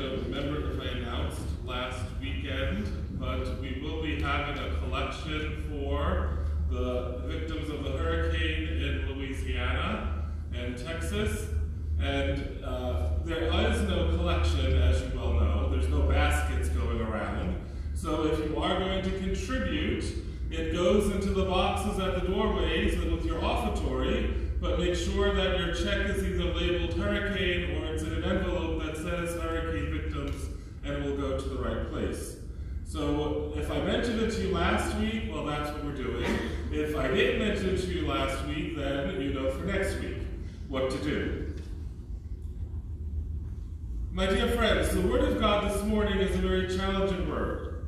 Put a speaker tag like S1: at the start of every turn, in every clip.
S1: remember if I announced last weekend, but we will be having a collection for the victims of the hurricane in Louisiana and Texas. And uh, there is no collection, as you well know. There's no baskets going around. So if you are going to contribute, it goes into the boxes at the doorways and with your offertory, but make sure that your check is either labeled hurricane or it's in an envelope that says hurricane victims and will go to the right place. So if I mentioned it to you last week, well, that's what we're doing. If I didn't mention it to you last week, then you know for next week what to do. My dear friends, the Word of God this morning is a very challenging word.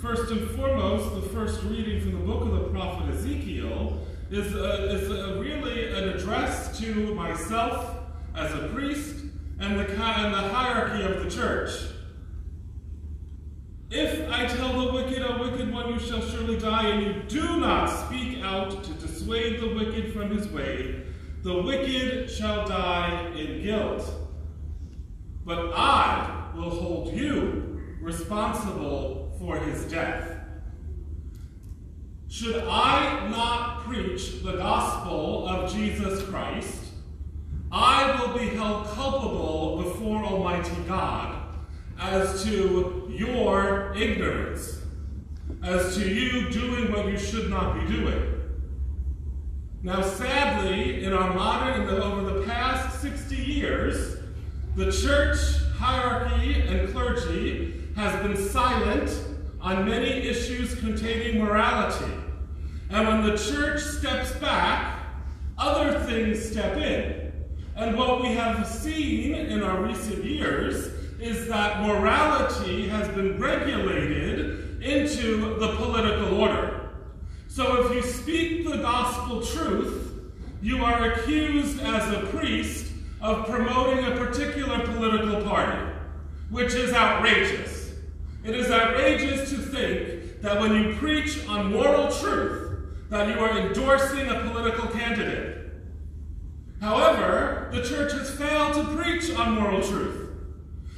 S1: First and foremost, the first reading from the book of the prophet Ezekiel is, a, is a really an address to myself as a priest and the, and the hierarchy of the church. If I tell the wicked, O wicked one, you shall surely die, and you do not speak out to dissuade the wicked from his way, the wicked shall die in guilt. But I will hold you responsible for his death. Should I not preach the gospel of Jesus Christ, I will be held culpable before Almighty God as to your ignorance, as to you doing what you should not be doing. Now, sadly, in our modern, over the past 60 years, the church hierarchy and clergy has been silent on many issues containing morality. And when the church steps back, other things step in. And what we have seen in our recent years is that morality has been regulated into the political order. So if you speak the gospel truth, you are accused as a priest of promoting a particular political party, which is outrageous. It is outrageous to think that when you preach on moral truth, that you are endorsing a political candidate. However, the church has failed to preach on moral truth.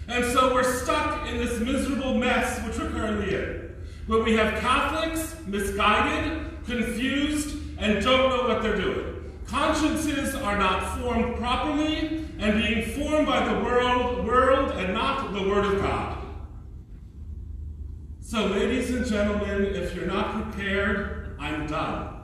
S1: And so we're stuck in this miserable mess which we're currently in, where we have Catholics misguided, confused, and don't know what they're doing. Consciences are not formed properly and being formed by the world, world and not the Word of God. So, ladies and gentlemen, if you're not prepared, I'm done.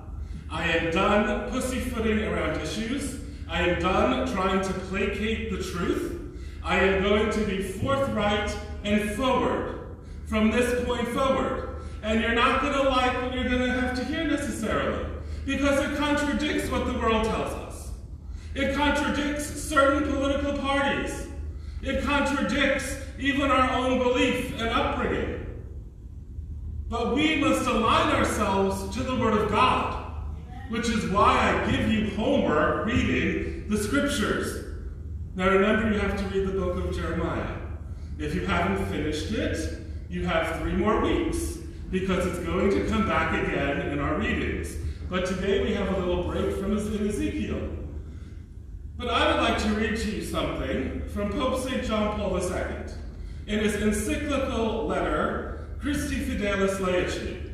S1: I am done pussyfooting around issues. I am done trying to placate the truth. I am going to be forthright and forward from this point forward. And you're not going to like what you're going to have to hear necessarily because it contradicts what the world tells us. It contradicts certain political parties. It contradicts even our own belief and upbringing. But we must align ourselves to the Word of God, which is why I give you homework reading the Scriptures. Now remember, you have to read the book of Jeremiah. If you haven't finished it, you have three more weeks because it's going to come back again in our readings. But today we have a little break from Ezekiel. But I would like to read to you something from Pope St. John Paul II in his encyclical letter, Christifideles Laici.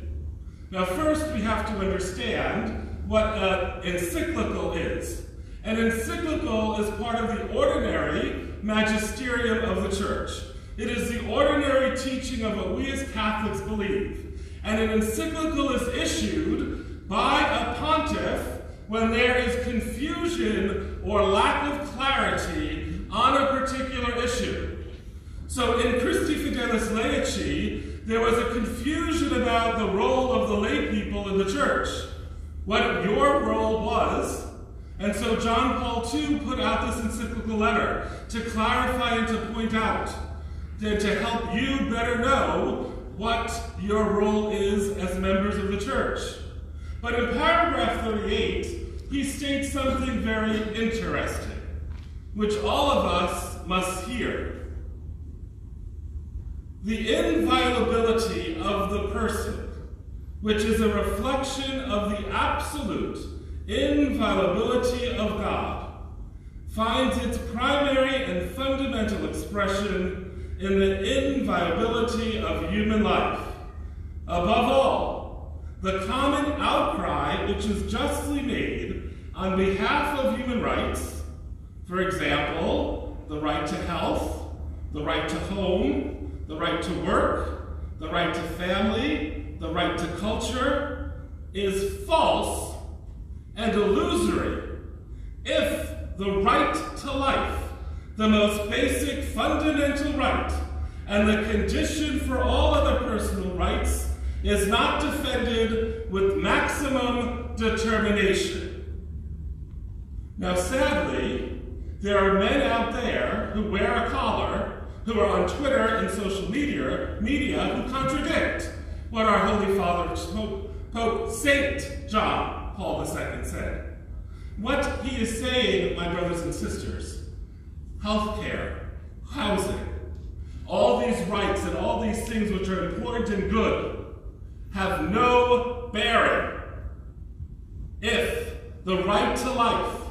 S1: Now, first we have to understand what an encyclical is. An encyclical is part of the ordinary magisterium of the church. It is the ordinary teaching of what we as Catholics believe. And an encyclical is issued by a pontiff when there is confusion or lack of clarity on a particular issue. So in Christifideles Laici, there was a confusion about the role of the lay people in the church, what your role was. And so John Paul II put out this encyclical letter to clarify and to point out, to, to help you better know what your role is as members of the church. But in paragraph 38, he states something very interesting, which all of us must hear. The inviolability of the person, which is a reflection of the absolute inviolability of God, finds its primary and fundamental expression in the inviolability of human life. Above all, the common outcry which is justly made on behalf of human rights, for example, the right to health, the right to home, the right to work, the right to family, the right to culture, is false and illusory if the right to life, the most basic fundamental right, and the condition for all other personal rights is not defended with maximum determination. Now, sadly, there are men out there who wear a collar, who are on Twitter and social media, media who contradict what our Holy Father, Pope, Pope Saint John Paul II said. What he is saying, my brothers and sisters, healthcare, housing, all these rights and all these things which are important and good have no bearing if the right to life,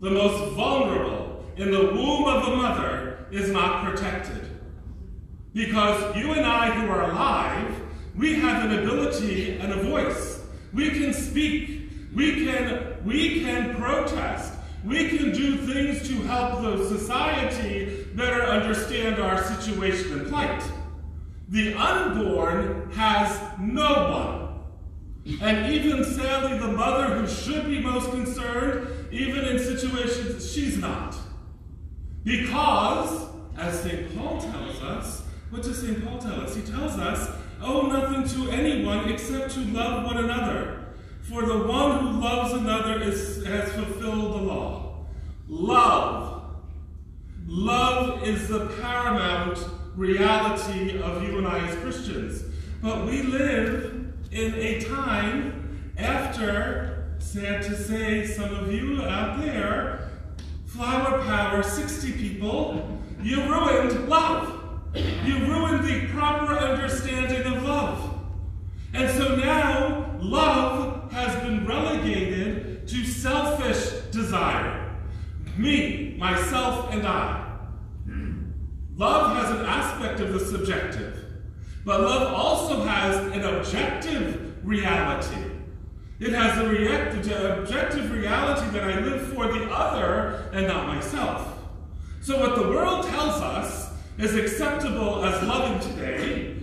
S1: the most vulnerable in the womb of the mother, is not protected. Because you and I who are alive, we have an ability and a voice. We can speak. We can, we can protest. We can do things to help the society better understand our situation and plight. The unborn has no one. And even sadly, the mother who should be most concerned, even in situations, she's not. Because, as St. Paul tells us, what does St. Paul tell us? He tells us, owe nothing to anyone except to love one another. For the one who loves another is, has fulfilled the law. Love. Love is the paramount reality of you and I as Christians. But we live in a time after, sad to say, some of you out there, flower power, 60 people, you ruined love. You ruined the proper understanding of love. And so now, love has been relegated to selfish desire. Me, myself, and I. Love has an aspect of the subjective, but love also has an objective reality. It has a react- objective reality that I live for the other and not myself. So, what the world tells us is acceptable as loving today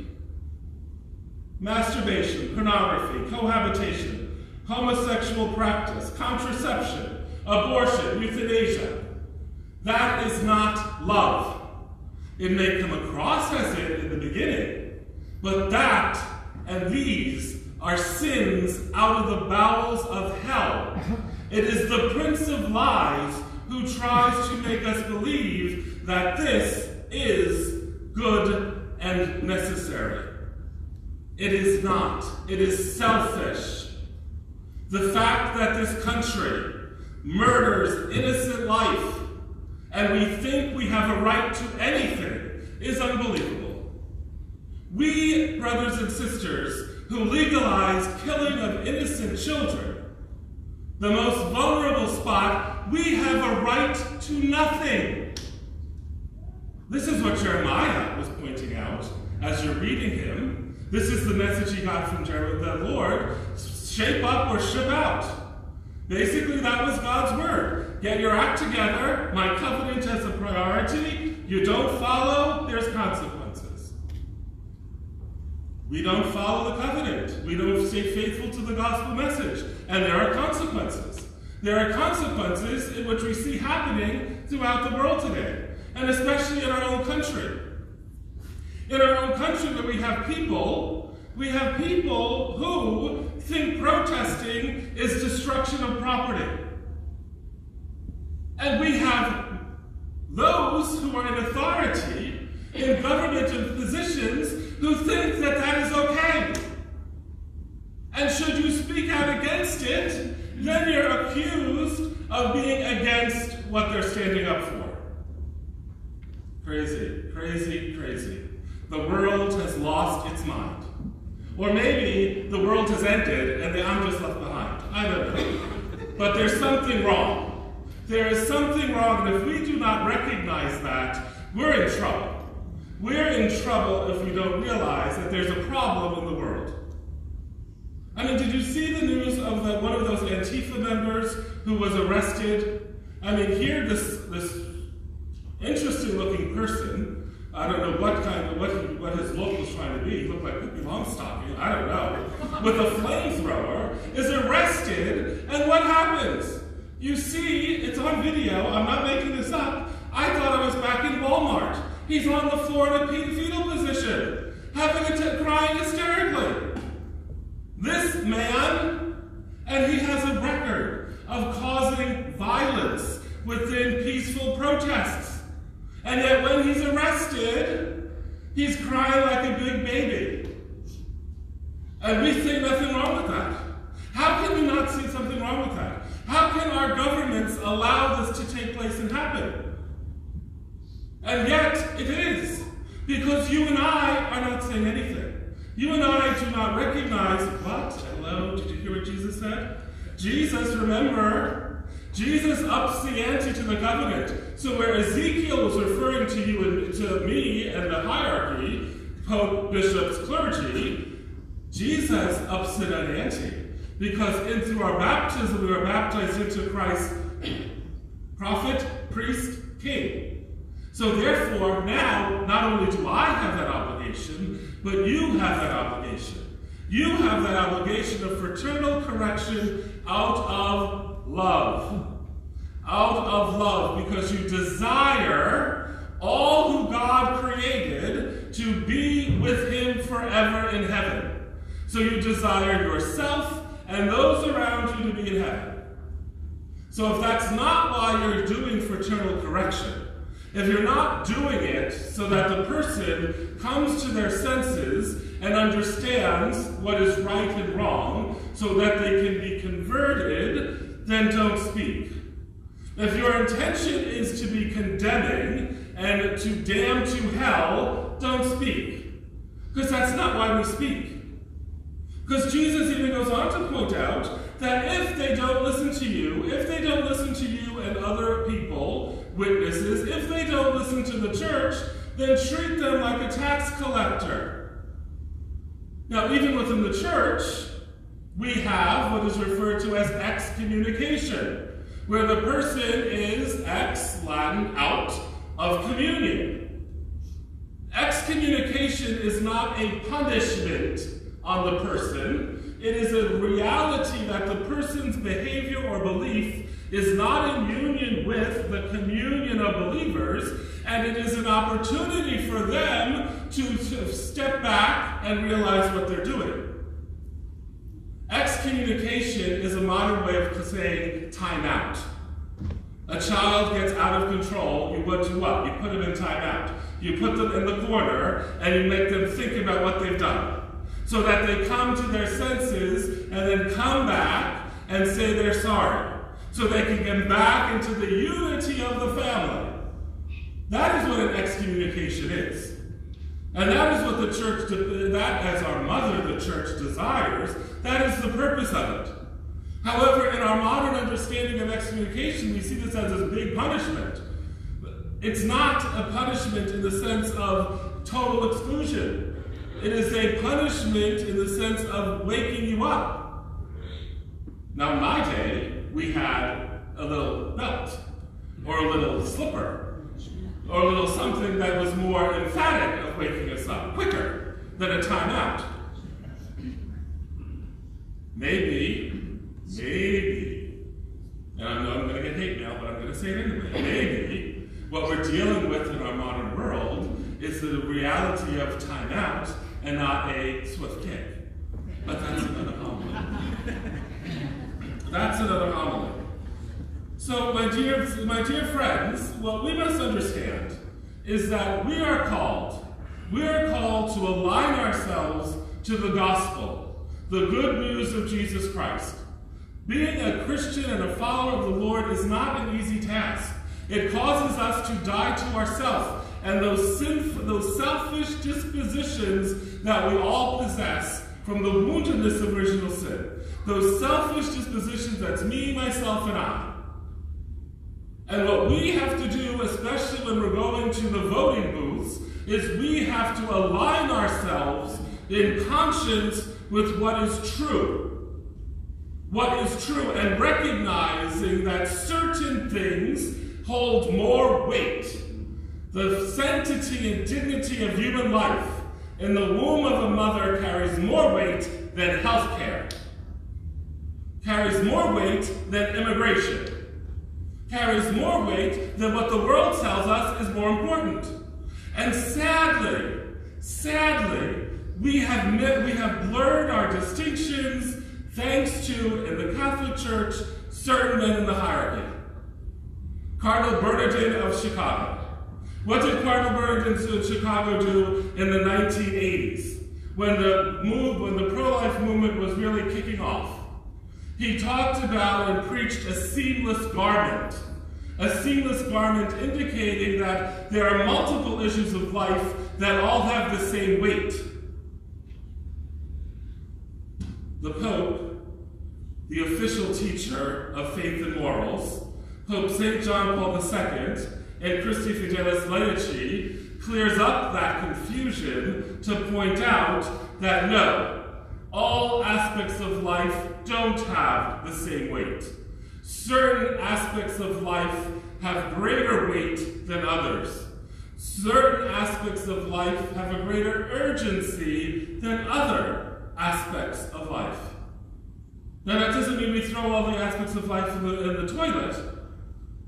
S1: masturbation, pornography, cohabitation, homosexual practice, contraception, abortion, euthanasia. That is not love. It may come across as it in the beginning, but that and these are sins out of the bowels of hell. It is the prince of lies who tries to make us believe that this is good and necessary. It is not. It is selfish. The fact that this country murders innocent life and we think we have a right to anything is unbelievable. We, brothers and sisters, who legalized killing of innocent children, the most vulnerable spot, we have a right to nothing. This is what Jeremiah was pointing out as you're reading him. This is the message he got from Jeremiah, the Lord shape up or ship out. Basically, that was God's word. Get your act together. My covenant as a priority. You don't follow, there's consequences. We don't follow the covenant. We don't stay faithful to the gospel message. And there are consequences. There are consequences in which we see happening throughout the world today, and especially in our own country. In our own country, where we have people, we have people who think protesting is destruction of property. And we have those who are in authority in government and positions who think that that is okay. And should you speak out against it, then you're accused of being against what they're standing up for. Crazy, crazy, crazy. The world has lost its mind. Or maybe the world has ended and I'm just left behind. I don't know. But there's something wrong. There is something wrong, and if we do not recognize that, we're in trouble. We're in trouble if we don't realize that there's a problem in the world. I mean, did you see the news of the, one of those Antifa members who was arrested? I mean, here this this interesting looking person. I don't know what kind of what what his look was trying to be. He looked like Pippi Longstocking. I don't know. With a flamethrower, is arrested, and what happens? You see, it's on video. I'm not making this up. I thought I was back. He's on the floor in a fetal position, having a t- crying hysterically. This man, and he has a record of causing violence within peaceful protests. And yet, when he's arrested, he's crying like a big baby. And we think nothing wrong with that. How can we not see something wrong with that? How can our governments allow this to take place and happen? And yet, it is. Because you and I are not saying anything. You and I do not recognize what? Hello, did you hear what Jesus said? Jesus, remember, Jesus ups the ante to the covenant. So where Ezekiel was referring to you and to me and the hierarchy, pope, bishops, clergy, Jesus ups it an ante. Because in through our baptism we are baptized into Christ, prophet, priest, king. So therefore, now not only do I have that obligation, but you have that obligation. You have that obligation of fraternal correction out of love. Out of love, because you desire all who God created to be with Him forever in heaven. So you desire yourself and those around you to be in heaven. So if that's not why you're doing fraternal correction, if you're not doing it so that the person comes to their senses and understands what is right and wrong so that they can be converted, then don't speak. If your intention is to be condemning and to damn to hell, don't speak. Because that's not why we speak. Because Jesus even goes on to point out that if they don't listen to you, if they don't listen to you and other people, witnesses, if they don't listen to the church, then treat them like a tax collector. Now, even within the church, we have what is referred to as excommunication, where the person is ex, Latin, out of communion. Excommunication is not a punishment on the person. It is a reality that the person's behavior or belief is not in union with the communion of believers, and it is an opportunity for them to, to step back and realize what they're doing. Excommunication is a modern way of saying time out. A child gets out of control, you what do what? You put them in timeout. You put them in the corner and you make them think about what they've done so that they come to their senses and then come back and say they're sorry, so they can get back into the unity of the family. That is what an excommunication is. And that is what the church, that as our mother, the church desires, that is the purpose of it. However, in our modern understanding of excommunication, we see this as a big punishment. It's not a punishment in the sense of total exclusion. It is a punishment in the sense of waking you up. Now, in my day, we had a little belt, or a little slipper, or a little something that was more emphatic of waking us up quicker than a timeout. Maybe, maybe, and I know I'm going to get hate mail, but I'm going to say it anyway. Maybe what we're dealing with in our modern world is the reality of timeout and not a swift kick. But that's another homily. That's another homily. So, my dear, my dear friends, what we must understand is that we are called, we are called to align ourselves to the gospel, the good news of Jesus Christ. Being a Christian and a follower of the Lord is not an easy task. It causes us to die to ourselves and those, sinful, those selfish dispositions that we all possess from the woundedness of original sin. Those selfish dispositions, that's me, myself, and I. And what we have to do, especially when we're going to the voting booths, is we have to align ourselves in conscience with what is true. What is true, and recognizing that certain things hold more weight. The sanctity and dignity of human life in the womb of a mother carries more weight than health care, carries more weight than immigration, carries more weight than what the world tells us is more important. And sadly, sadly, we have, met, we have blurred our distinctions thanks to, in the Catholic Church, certain men in the hierarchy. Cardinal Bernardin of Chicago. What did Cardinal Bernardin of Chicago do in the 1980s when the move, when the pro-life movement was really kicking off? He talked about and preached a seamless garment. A seamless garment indicating that there are multiple issues of life that all have the same weight. The Pope, the official teacher of faith and morals, Pope St. John Paul II, and Christifideles Laici clears up that confusion to point out that no, all aspects of life don't have the same weight. Certain aspects of life have greater weight than others. Certain aspects of life have a greater urgency than other aspects of life. Now, that doesn't mean we throw all the aspects of life in the, in the toilet,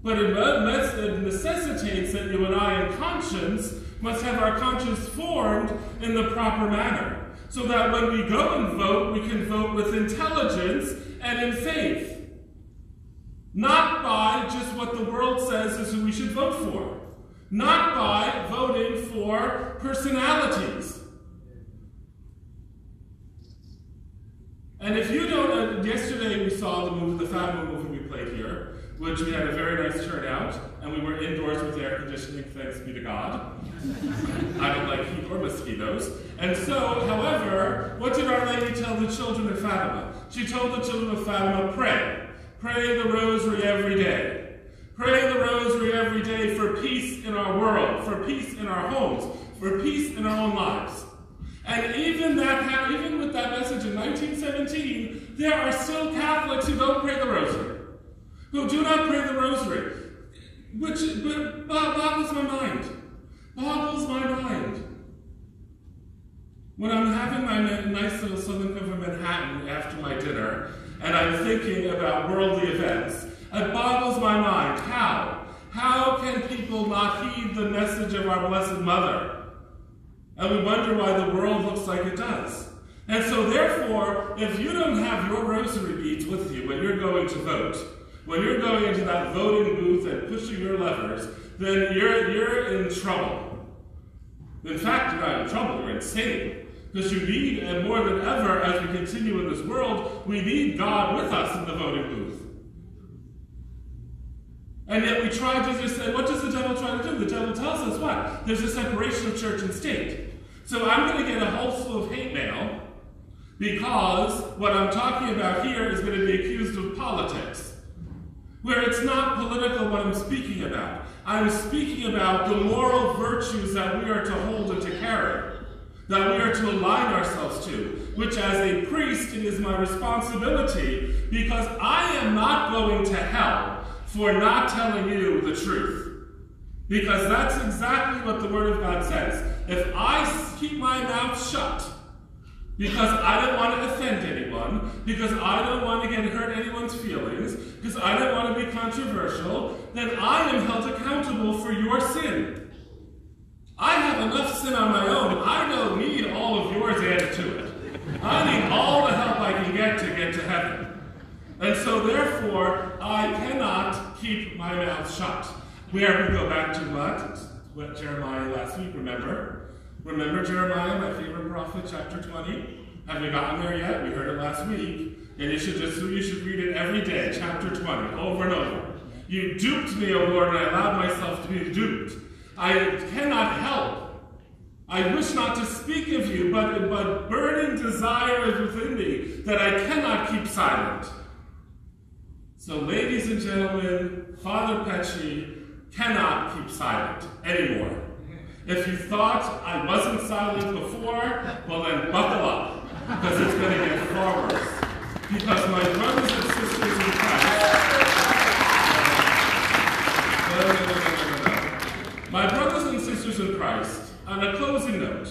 S1: but it necessitates that you and I, in conscience, must have our conscience formed in the proper manner so that when we go and vote, we can vote with intelligence and in faith. Not by just what the world says is who we should vote for. Not by voting for personalities. And if you don't, uh, yesterday we saw the movie, the Fatima movie we played here, which we had a very nice turnout, and we were indoors with air conditioning, thanks be to God. I don't like heat or mosquitoes. And so, however, what did Our Lady tell the children of Fatima? She told the children of Fatima, pray. Pray the rosary every day. Pray the rosary every day for peace in our world, for peace in our homes, for peace in our own lives. And even that, even with that message in 1917, there are still Catholics who don't pray the rosary, who do not pray the rosary, which but, boggles my mind. Boggles my mind. When I'm having my nice little Southern Comfort Manhattan after my dinner, and I'm thinking about worldly events, it boggles my mind. How? How can people not heed the message of our Blessed Mother? And we wonder why the world looks like it does. And so, therefore, if you don't have your rosary beads with you when you're going to vote, when you're going into that voting booth and pushing your levers, then you're, you're in trouble. In fact, you're not in trouble, you're insane. Because you need, and more than ever, as we continue in this world, we need God with us in the voting booth. And yet we try to just say, what does the devil try to do? The devil tells us what? There's a separation of church and state. So I'm going to get a whole slew of hate mail because what I'm talking about here is going to be accused of politics. Where it's not political what I'm speaking about. I'm speaking about the moral virtues that we are to hold and to carry that we are to align ourselves to, which as a priest, it is my responsibility because I am not going to hell for not telling you the truth. Because that's exactly what the Word of God says. If I keep my mouth shut, because I don't want to offend anyone, because I don't want to get hurt anyone's feelings, because I don't want to be controversial, then I am held accountable for your sin. I have enough sin on my own. I don't need all of yours added to it. I need all the help I can get to get to heaven. And so, therefore, I cannot keep my mouth shut. Where we go back to what? What Jeremiah last week, remember? Remember Jeremiah, my favorite prophet, chapter 20? Have we gotten there yet? We heard it last week. And you should just you should read it every day, chapter 20, over and over. You duped me, O Lord, and I allowed myself to be duped. I cannot help. I wish not to speak of you, but, but burning desire is within me that I cannot keep silent. So, ladies and gentlemen, Father Pecchie cannot keep silent anymore. If you thought I wasn't silent before, well then buckle up, because it's going to get far worse. Because my brothers and sisters in Christ, no, no, no, my brothers and sisters in Christ, on a closing note,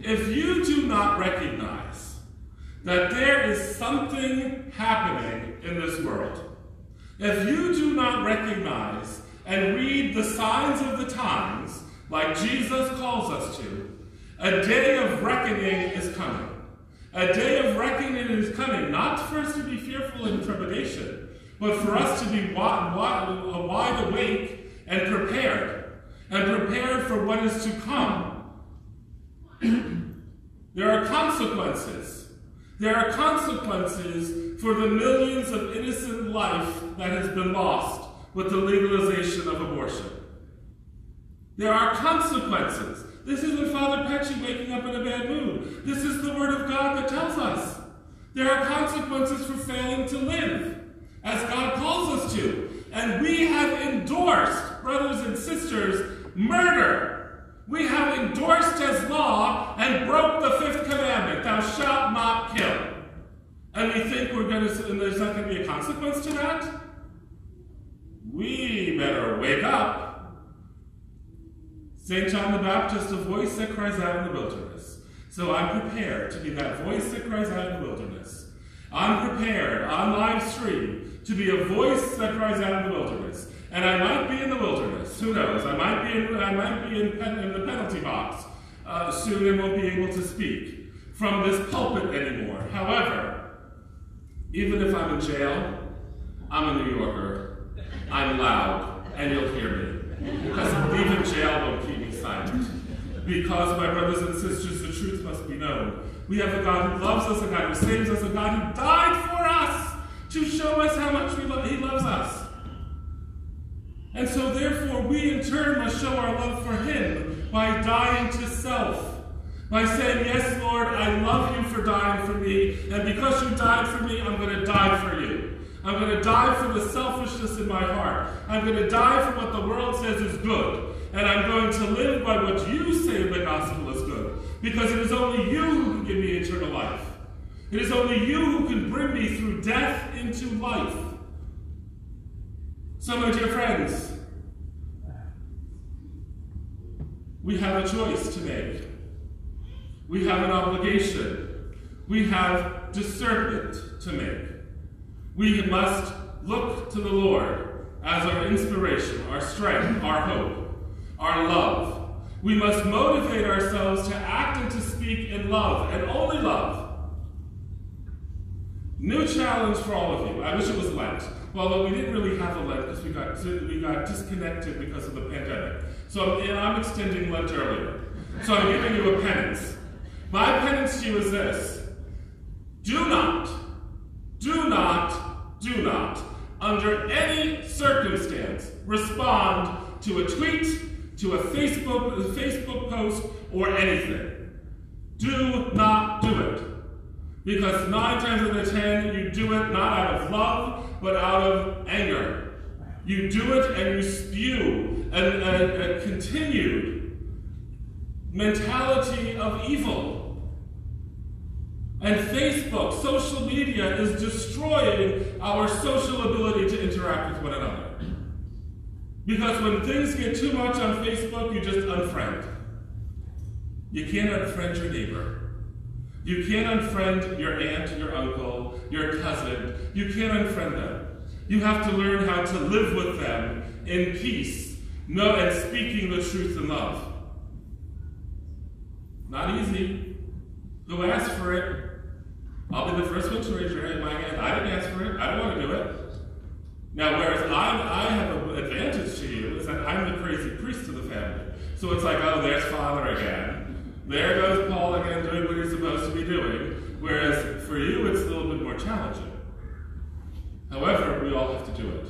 S1: if you do not recognize that there is something happening in this world, if you do not recognize and read the signs of the times, like Jesus calls us to, a day of reckoning is coming. A day of reckoning is coming, not for us to be fearful and trepidation, but for us to be wide, wide, uh, wide awake and prepared, and prepared for what is to come. there are consequences. There are consequences for the millions of innocent life that has been lost with the legalization of abortion. There are consequences. This isn't Father Pecchie waking up in a bad mood. This is the Word of God that tells us. There are consequences for failing to live, as God calls us to. And we have endorsed, brothers and sisters, murder. We have endorsed as law and broke the fifth commandment thou shalt not kill. And we think we're going to, and there's not going to be a consequence to that? We better wake up. St. John the Baptist, a voice that cries out in the wilderness. So I'm prepared to be that voice that cries out in the wilderness. I'm prepared on live stream to be a voice that cries out in the wilderness. And I might be in the wilderness. Who knows? I might be in, I might be in, pen, in the penalty box uh, soon and won't be able to speak from this pulpit anymore. However, even if I'm in jail, I'm a New Yorker. I'm loud, and you'll hear me. Because even jail won't keep me silent. Because, my brothers and sisters, the truth must be known. We have a God who loves us, a God who saves us, a God who died for us to show us how much we lo- He loves us. And so, therefore, we in turn must show our love for Him by dying to self. By saying, Yes, Lord, I love you for dying for me, and because you died for me, I'm going to die for you. I'm going to die for the selfishness in my heart. I'm going to die for what the world says is good. And I'm going to live by what you say the gospel is good. Because it is only you who can give me eternal life. It is only you who can bring me through death into life. So, my dear friends, we have a choice to make. We have an obligation. We have discernment to make. We must look to the Lord as our inspiration, our strength, our hope, our love. We must motivate ourselves to act and to speak in love, and only love. New challenge for all of you. I wish it was Lent. Well, we didn't really have a Lent because we got we got disconnected because of the pandemic. So I'm, I'm extending Lent earlier. So I'm giving you a penance. My penance to you is this: Do not, do not, do not, under any circumstance, respond to a tweet, to a Facebook, a Facebook post, or anything. Do not do it. Because nine times out of ten, you do it not out of love, but out of anger. You do it and you spew a, a, a continued mentality of evil. And Facebook, social media, is destroying our social ability to interact with one another. Because when things get too much on Facebook, you just unfriend. You can't unfriend your neighbor. You can't unfriend your aunt, your uncle, your cousin. You can't unfriend them. You have to learn how to live with them in peace, no, and speaking the truth in love. Not easy. Who asked for it? I'll be the first one to raise your hand. My hand. I didn't ask for it. I don't want to do it. Now, whereas I, I have an advantage to you is that I'm the crazy priest of the family. So it's like, oh, there's father again. There goes Paul again doing what he's supposed to be doing. Whereas for you, it's a little bit more challenging. However, we all have to do it.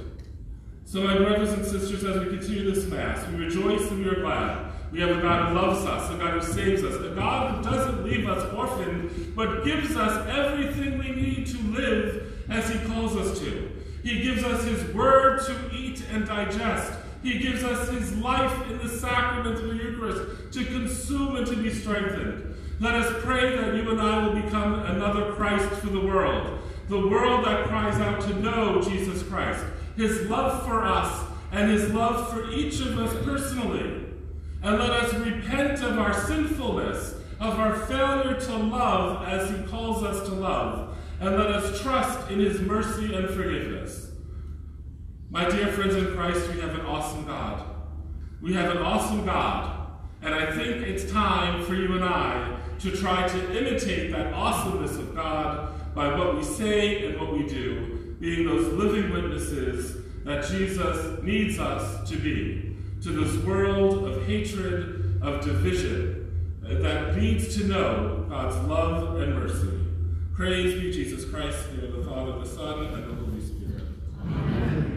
S1: So, my brothers and sisters, as we continue this Mass, we rejoice and we are glad. We have a God who loves us, a God who saves us, a God who doesn't leave us orphaned, but gives us everything we need to live as He calls us to. He gives us His Word to eat and digest. He gives us his life in the sacrament of the Eucharist to consume and to be strengthened. Let us pray that you and I will become another Christ for the world, the world that cries out to know Jesus Christ, his love for us, and his love for each of us personally. And let us repent of our sinfulness, of our failure to love as he calls us to love, and let us trust in his mercy and forgiveness. My dear friends in Christ, we have an awesome God. We have an awesome God, and I think it's time for you and I to try to imitate that awesomeness of God by what we say and what we do, being those living witnesses that Jesus needs us to be to this world of hatred, of division, uh, that needs to know God's love and mercy. Praise be Jesus Christ, the Father, the Son, and the